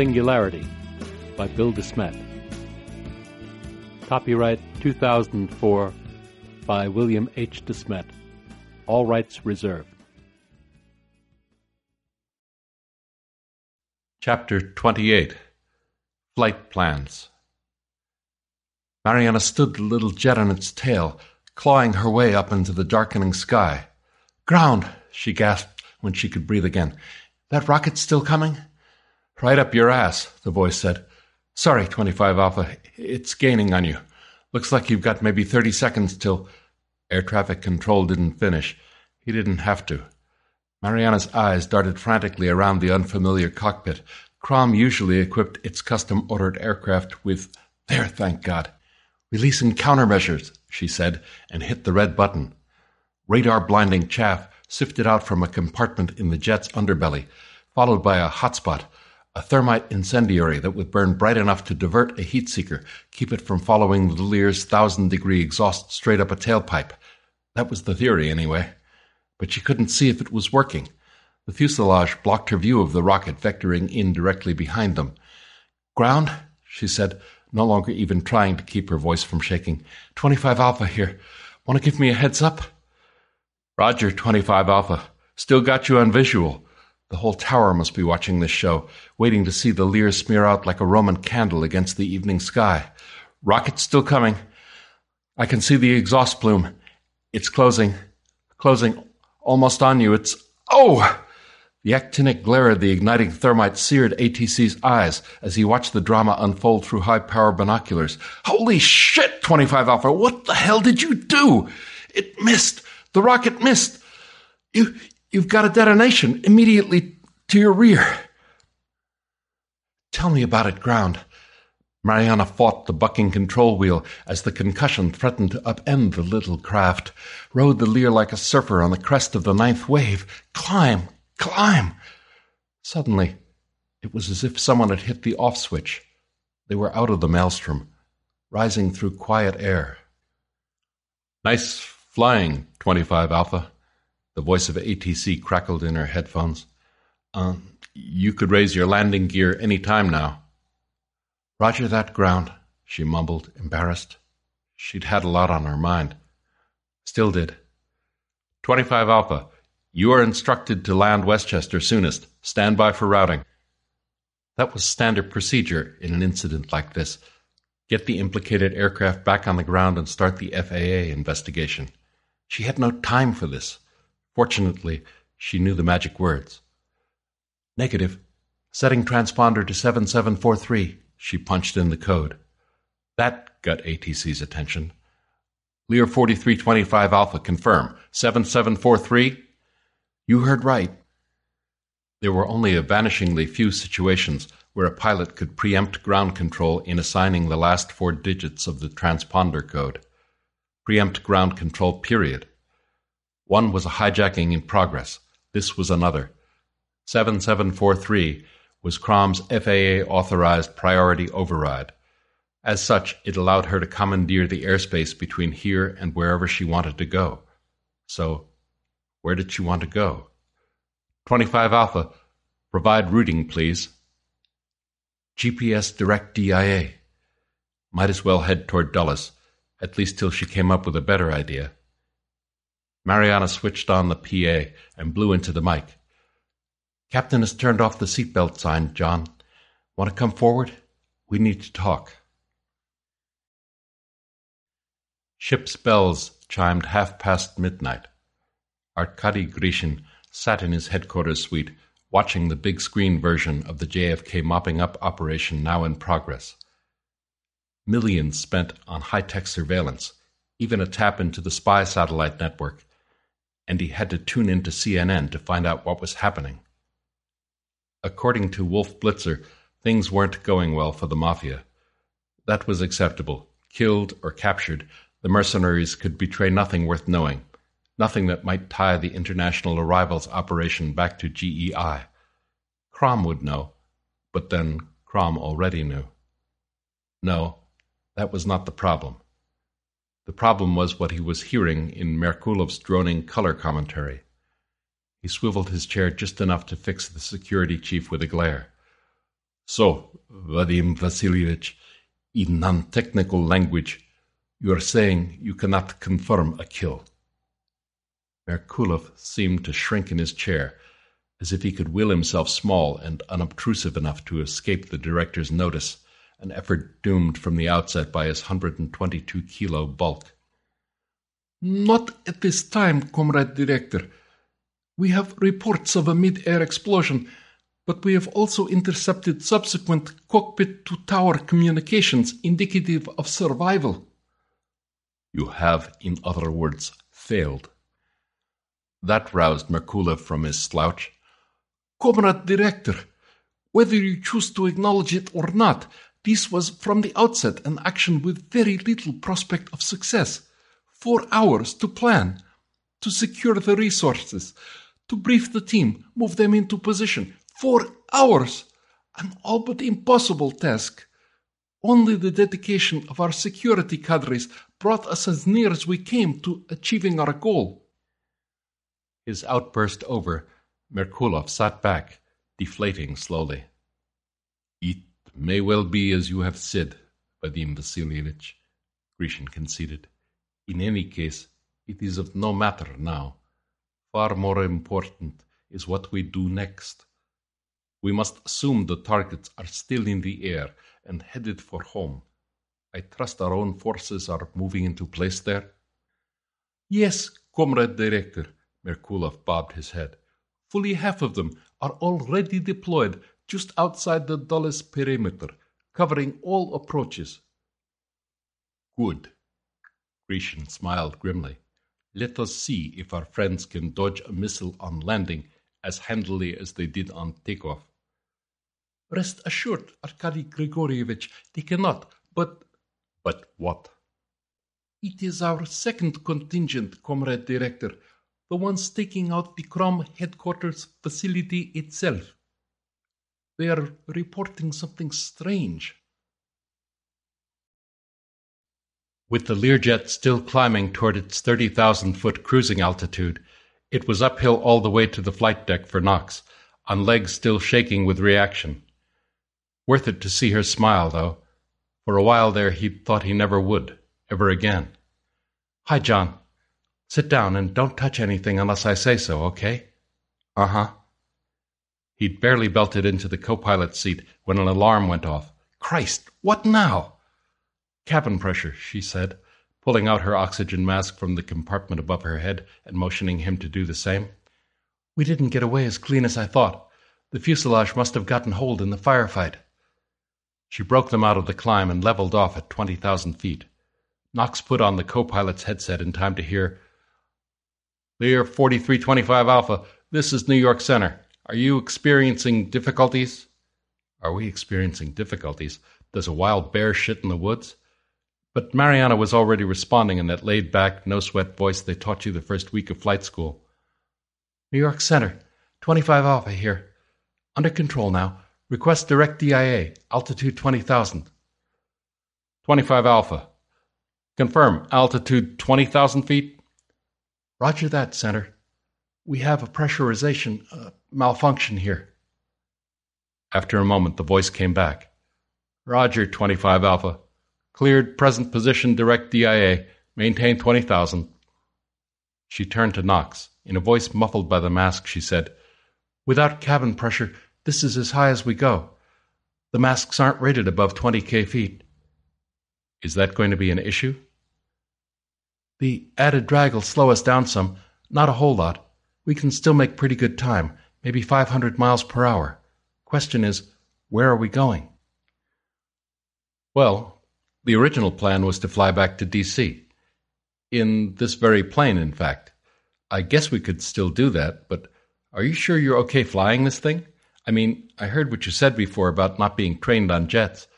Singularity by Bill DeSmet. Copyright 2004 by William H. DeSmet. All rights reserved. Chapter 28 Flight Plans Mariana stood the little jet on its tail, clawing her way up into the darkening sky. Ground, she gasped when she could breathe again. That rocket still coming? Right up your ass, the voice said. Sorry, 25 Alpha, it's gaining on you. Looks like you've got maybe 30 seconds till. Air traffic control didn't finish. He didn't have to. Mariana's eyes darted frantically around the unfamiliar cockpit. Crom usually equipped its custom ordered aircraft with. There, thank God. Releasing countermeasures, she said, and hit the red button. Radar blinding chaff sifted out from a compartment in the jet's underbelly, followed by a hotspot, a thermite incendiary that would burn bright enough to divert a heat seeker, keep it from following the Lear's thousand degree exhaust straight up a tailpipe. That was the theory, anyway. But she couldn't see if it was working. The fuselage blocked her view of the rocket vectoring in directly behind them. Ground, she said, no longer even trying to keep her voice from shaking. 25 Alpha here. Want to give me a heads up? Roger, 25 Alpha. Still got you on visual. The whole tower must be watching this show, waiting to see the Lear smear out like a Roman candle against the evening sky. Rocket's still coming. I can see the exhaust plume. It's closing. Closing. Almost on you. It's. Oh! The actinic glare of the igniting thermite seared ATC's eyes as he watched the drama unfold through high power binoculars. Holy shit, 25 Alpha, what the hell did you do? It missed. The rocket missed. You, you've got a detonation immediately to your rear. Tell me about it, Ground. Mariana fought the bucking control wheel as the concussion threatened to upend the little craft, rode the Lear like a surfer on the crest of the ninth wave. Climb, Climb! Suddenly, it was as if someone had hit the off switch. They were out of the maelstrom, rising through quiet air. Nice flying, 25 Alpha. The voice of ATC crackled in her headphones. Uh, you could raise your landing gear any time now. Roger that ground, she mumbled, embarrassed. She'd had a lot on her mind. Still did. 25 Alpha, you are instructed to land Westchester soonest. Stand by for routing. That was standard procedure in an incident like this. Get the implicated aircraft back on the ground and start the FAA investigation. She had no time for this. Fortunately, she knew the magic words. Negative. Setting transponder to 7743. She punched in the code. That got ATC's attention. Lear 4325 Alpha, confirm. 7743? You heard right. There were only a vanishingly few situations where a pilot could preempt ground control in assigning the last four digits of the transponder code. Preempt ground control, period. One was a hijacking in progress. This was another. 7743 was Crom's FAA authorized priority override. As such, it allowed her to commandeer the airspace between here and wherever she wanted to go. So, where did she want to go? 25 Alpha, provide routing, please. GPS Direct DIA. Might as well head toward Dulles, at least till she came up with a better idea. Mariana switched on the PA and blew into the mic. Captain has turned off the seatbelt sign, John. Want to come forward? We need to talk. Ship's bells chimed half past midnight. Arkady Grishin sat in his headquarters suite, watching the big screen version of the JFK mopping up operation now in progress. Millions spent on high tech surveillance, even a tap into the spy satellite network, and he had to tune into CNN to find out what was happening. According to Wolf Blitzer, things weren't going well for the Mafia. That was acceptable. Killed or captured, the mercenaries could betray nothing worth knowing nothing that might tie the international arrivals operation back to GEI. Crom would know, but then Crom already knew. No, that was not the problem. The problem was what he was hearing in Merkulov's droning color commentary. He swiveled his chair just enough to fix the security chief with a glare. So, Vadim Vasilievich, in non technical language, you are saying you cannot confirm a kill. Merkulov seemed to shrink in his chair, as if he could will himself small and unobtrusive enough to escape the director's notice, an effort doomed from the outset by his 122 kilo bulk. Not at this time, Comrade Director. We have reports of a mid air explosion but we have also intercepted subsequent cockpit to tower communications indicative of survival. You have, in other words, failed. That roused Merkulov from his slouch. Comrade Director, whether you choose to acknowledge it or not, this was from the outset an action with very little prospect of success. Four hours to plan, to secure the resources, to brief the team, move them into position, Four hours! An all but impossible task. Only the dedication of our security cadres brought us as near as we came to achieving our goal. His outburst over, Merkulov sat back, deflating slowly. It may well be as you have said, Vadim Vasilievich, Grishin conceded. In any case, it is of no matter now. Far more important is what we do next. We must assume the targets are still in the air and headed for home. I trust our own forces are moving into place there? Yes, Comrade Director, Merkulov bobbed his head. Fully half of them are already deployed just outside the Dulles perimeter, covering all approaches. Good. Grishin smiled grimly. Let us see if our friends can dodge a missile on landing as handily as they did on takeoff. Rest assured, Arkady Grigorievich, they cannot, but. But what? It is our second contingent, Comrade Director, the ones taking out the Crom headquarters facility itself. They are reporting something strange. With the Learjet still climbing toward its 30,000 foot cruising altitude, it was uphill all the way to the flight deck for Knox, on legs still shaking with reaction. Worth it to see her smile, though. For a while there he'd thought he never would, ever again. Hi, John. Sit down and don't touch anything unless I say so, okay? Uh huh. He'd barely belted into the co pilot's seat when an alarm went off. Christ, what now? Cabin pressure, she said, pulling out her oxygen mask from the compartment above her head and motioning him to do the same. We didn't get away as clean as I thought. The fuselage must have gotten holed in the firefight. She broke them out of the climb and leveled off at 20,000 feet. Knox put on the co pilot's headset in time to hear Lear 4325 Alpha, this is New York Center. Are you experiencing difficulties? Are we experiencing difficulties? Does a wild bear shit in the woods? But Mariana was already responding in that laid back, no sweat voice they taught you the first week of flight school. New York Center, 25 Alpha here. Under control now. Request direct DIA, altitude 20,000. 25 Alpha. Confirm, altitude 20,000 feet? Roger that, Center. We have a pressurization uh, malfunction here. After a moment, the voice came back. Roger, 25 Alpha. Cleared present position direct DIA. Maintain 20,000. She turned to Knox. In a voice muffled by the mask, she said, Without cabin pressure, this is as high as we go. The masks aren't rated above 20k feet. Is that going to be an issue? The added drag will slow us down some, not a whole lot. We can still make pretty good time, maybe 500 miles per hour. Question is, where are we going? Well, the original plan was to fly back to DC. In this very plane, in fact. I guess we could still do that, but are you sure you're okay flying this thing? I mean, I heard what you said before about not being trained on jets.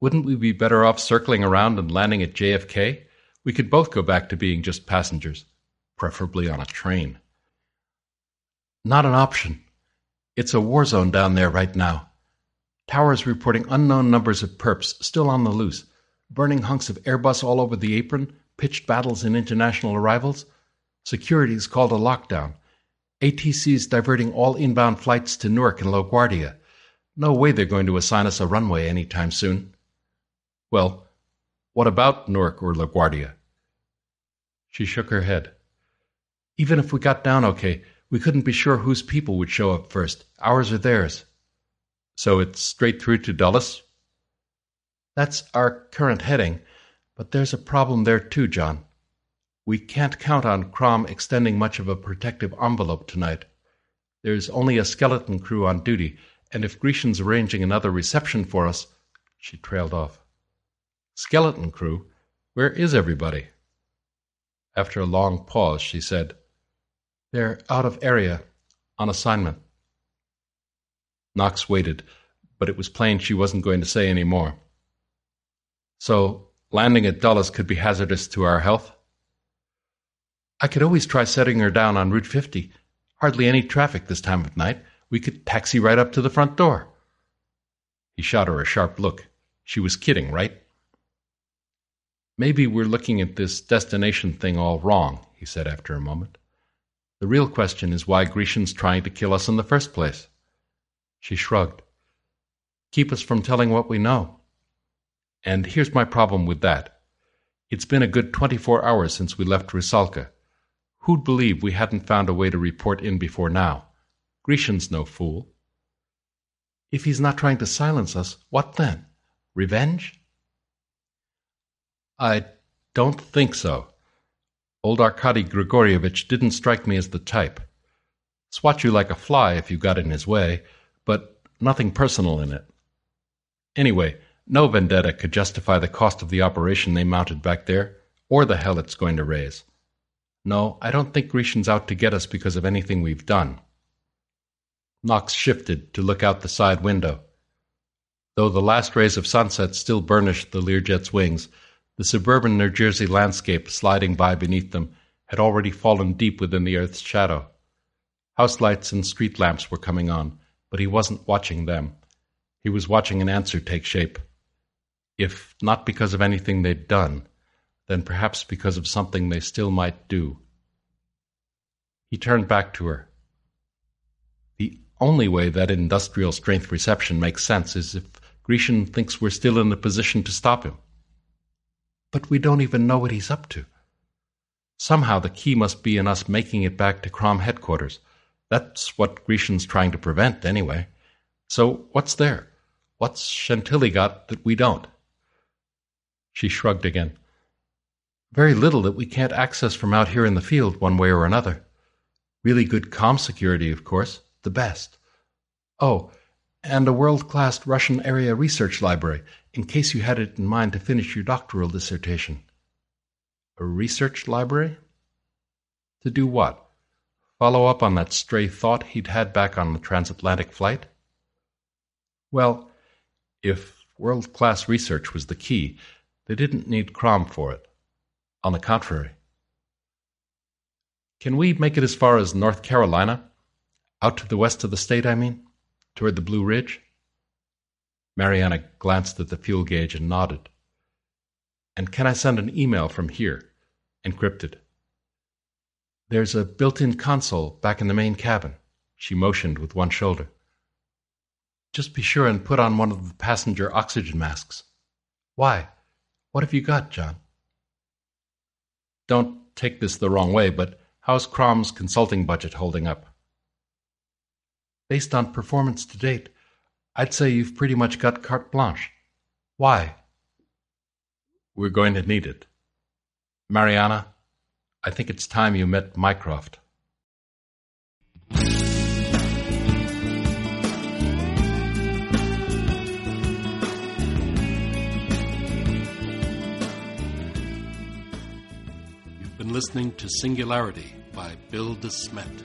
Wouldn't we be better off circling around and landing at JFK? We could both go back to being just passengers, preferably on a train. Not an option. It's a war zone down there right now. Towers reporting unknown numbers of perps still on the loose, burning hunks of Airbus all over the apron, pitched battles in international arrivals. Security's called a lockdown. ATC's diverting all inbound flights to Newark and LaGuardia. No way they're going to assign us a runway any time soon. Well, what about Newark or LaGuardia? She shook her head. Even if we got down okay, we couldn't be sure whose people would show up first, ours or theirs. So it's straight through to Dulles? That's our current heading, but there's a problem there too, John. We can't count on Crom extending much of a protective envelope tonight. There's only a skeleton crew on duty, and if Grishin's arranging another reception for us, she trailed off. Skeleton crew? Where is everybody? After a long pause, she said, They're out of area, on assignment. Knox waited, but it was plain she wasn't going to say any more. So, landing at Dulles could be hazardous to our health? I could always try setting her down on Route 50. Hardly any traffic this time of night. We could taxi right up to the front door. He shot her a sharp look. She was kidding, right? Maybe we're looking at this destination thing all wrong, he said after a moment. The real question is why Grishin's trying to kill us in the first place. She shrugged. Keep us from telling what we know. And here's my problem with that. It's been a good 24 hours since we left Rusalka. Who'd believe we hadn't found a way to report in before now? Grishin's no fool. If he's not trying to silence us, what then? Revenge? I don't think so. Old Arkady Grigorievich didn't strike me as the type. Swat you like a fly if you got in his way, but nothing personal in it. Anyway, no vendetta could justify the cost of the operation they mounted back there, or the hell it's going to raise. No, I don't think Grishin's out to get us because of anything we've done. Knox shifted to look out the side window. Though the last rays of sunset still burnished the Learjet's wings, the suburban New Jersey landscape sliding by beneath them had already fallen deep within the earth's shadow. House lights and street lamps were coming on, but he wasn't watching them. He was watching an answer take shape. If not because of anything they'd done, then perhaps because of something they still might do. He turned back to her. The only way that industrial strength reception makes sense is if Grishin thinks we're still in a position to stop him. But we don't even know what he's up to. Somehow the key must be in us making it back to Crom headquarters. That's what Grishin's trying to prevent, anyway. So what's there? What's Chantilly got that we don't? She shrugged again. Very little that we can't access from out here in the field, one way or another. Really good com security, of course, the best. Oh, and a world class Russian area research library, in case you had it in mind to finish your doctoral dissertation. A research library? To do what? Follow up on that stray thought he'd had back on the transatlantic flight? Well, if world class research was the key, they didn't need Crom for it. On the contrary. Can we make it as far as North Carolina? Out to the west of the state, I mean? Toward the Blue Ridge? Mariana glanced at the fuel gauge and nodded. And can I send an email from here, encrypted? There's a built in console back in the main cabin. She motioned with one shoulder. Just be sure and put on one of the passenger oxygen masks. Why? What have you got, John? Don't take this the wrong way, but how's Crom's consulting budget holding up? Based on performance to date, I'd say you've pretty much got carte blanche. Why? We're going to need it. Mariana, I think it's time you met Mycroft. You've been listening to Singularity by Bill DeSmet.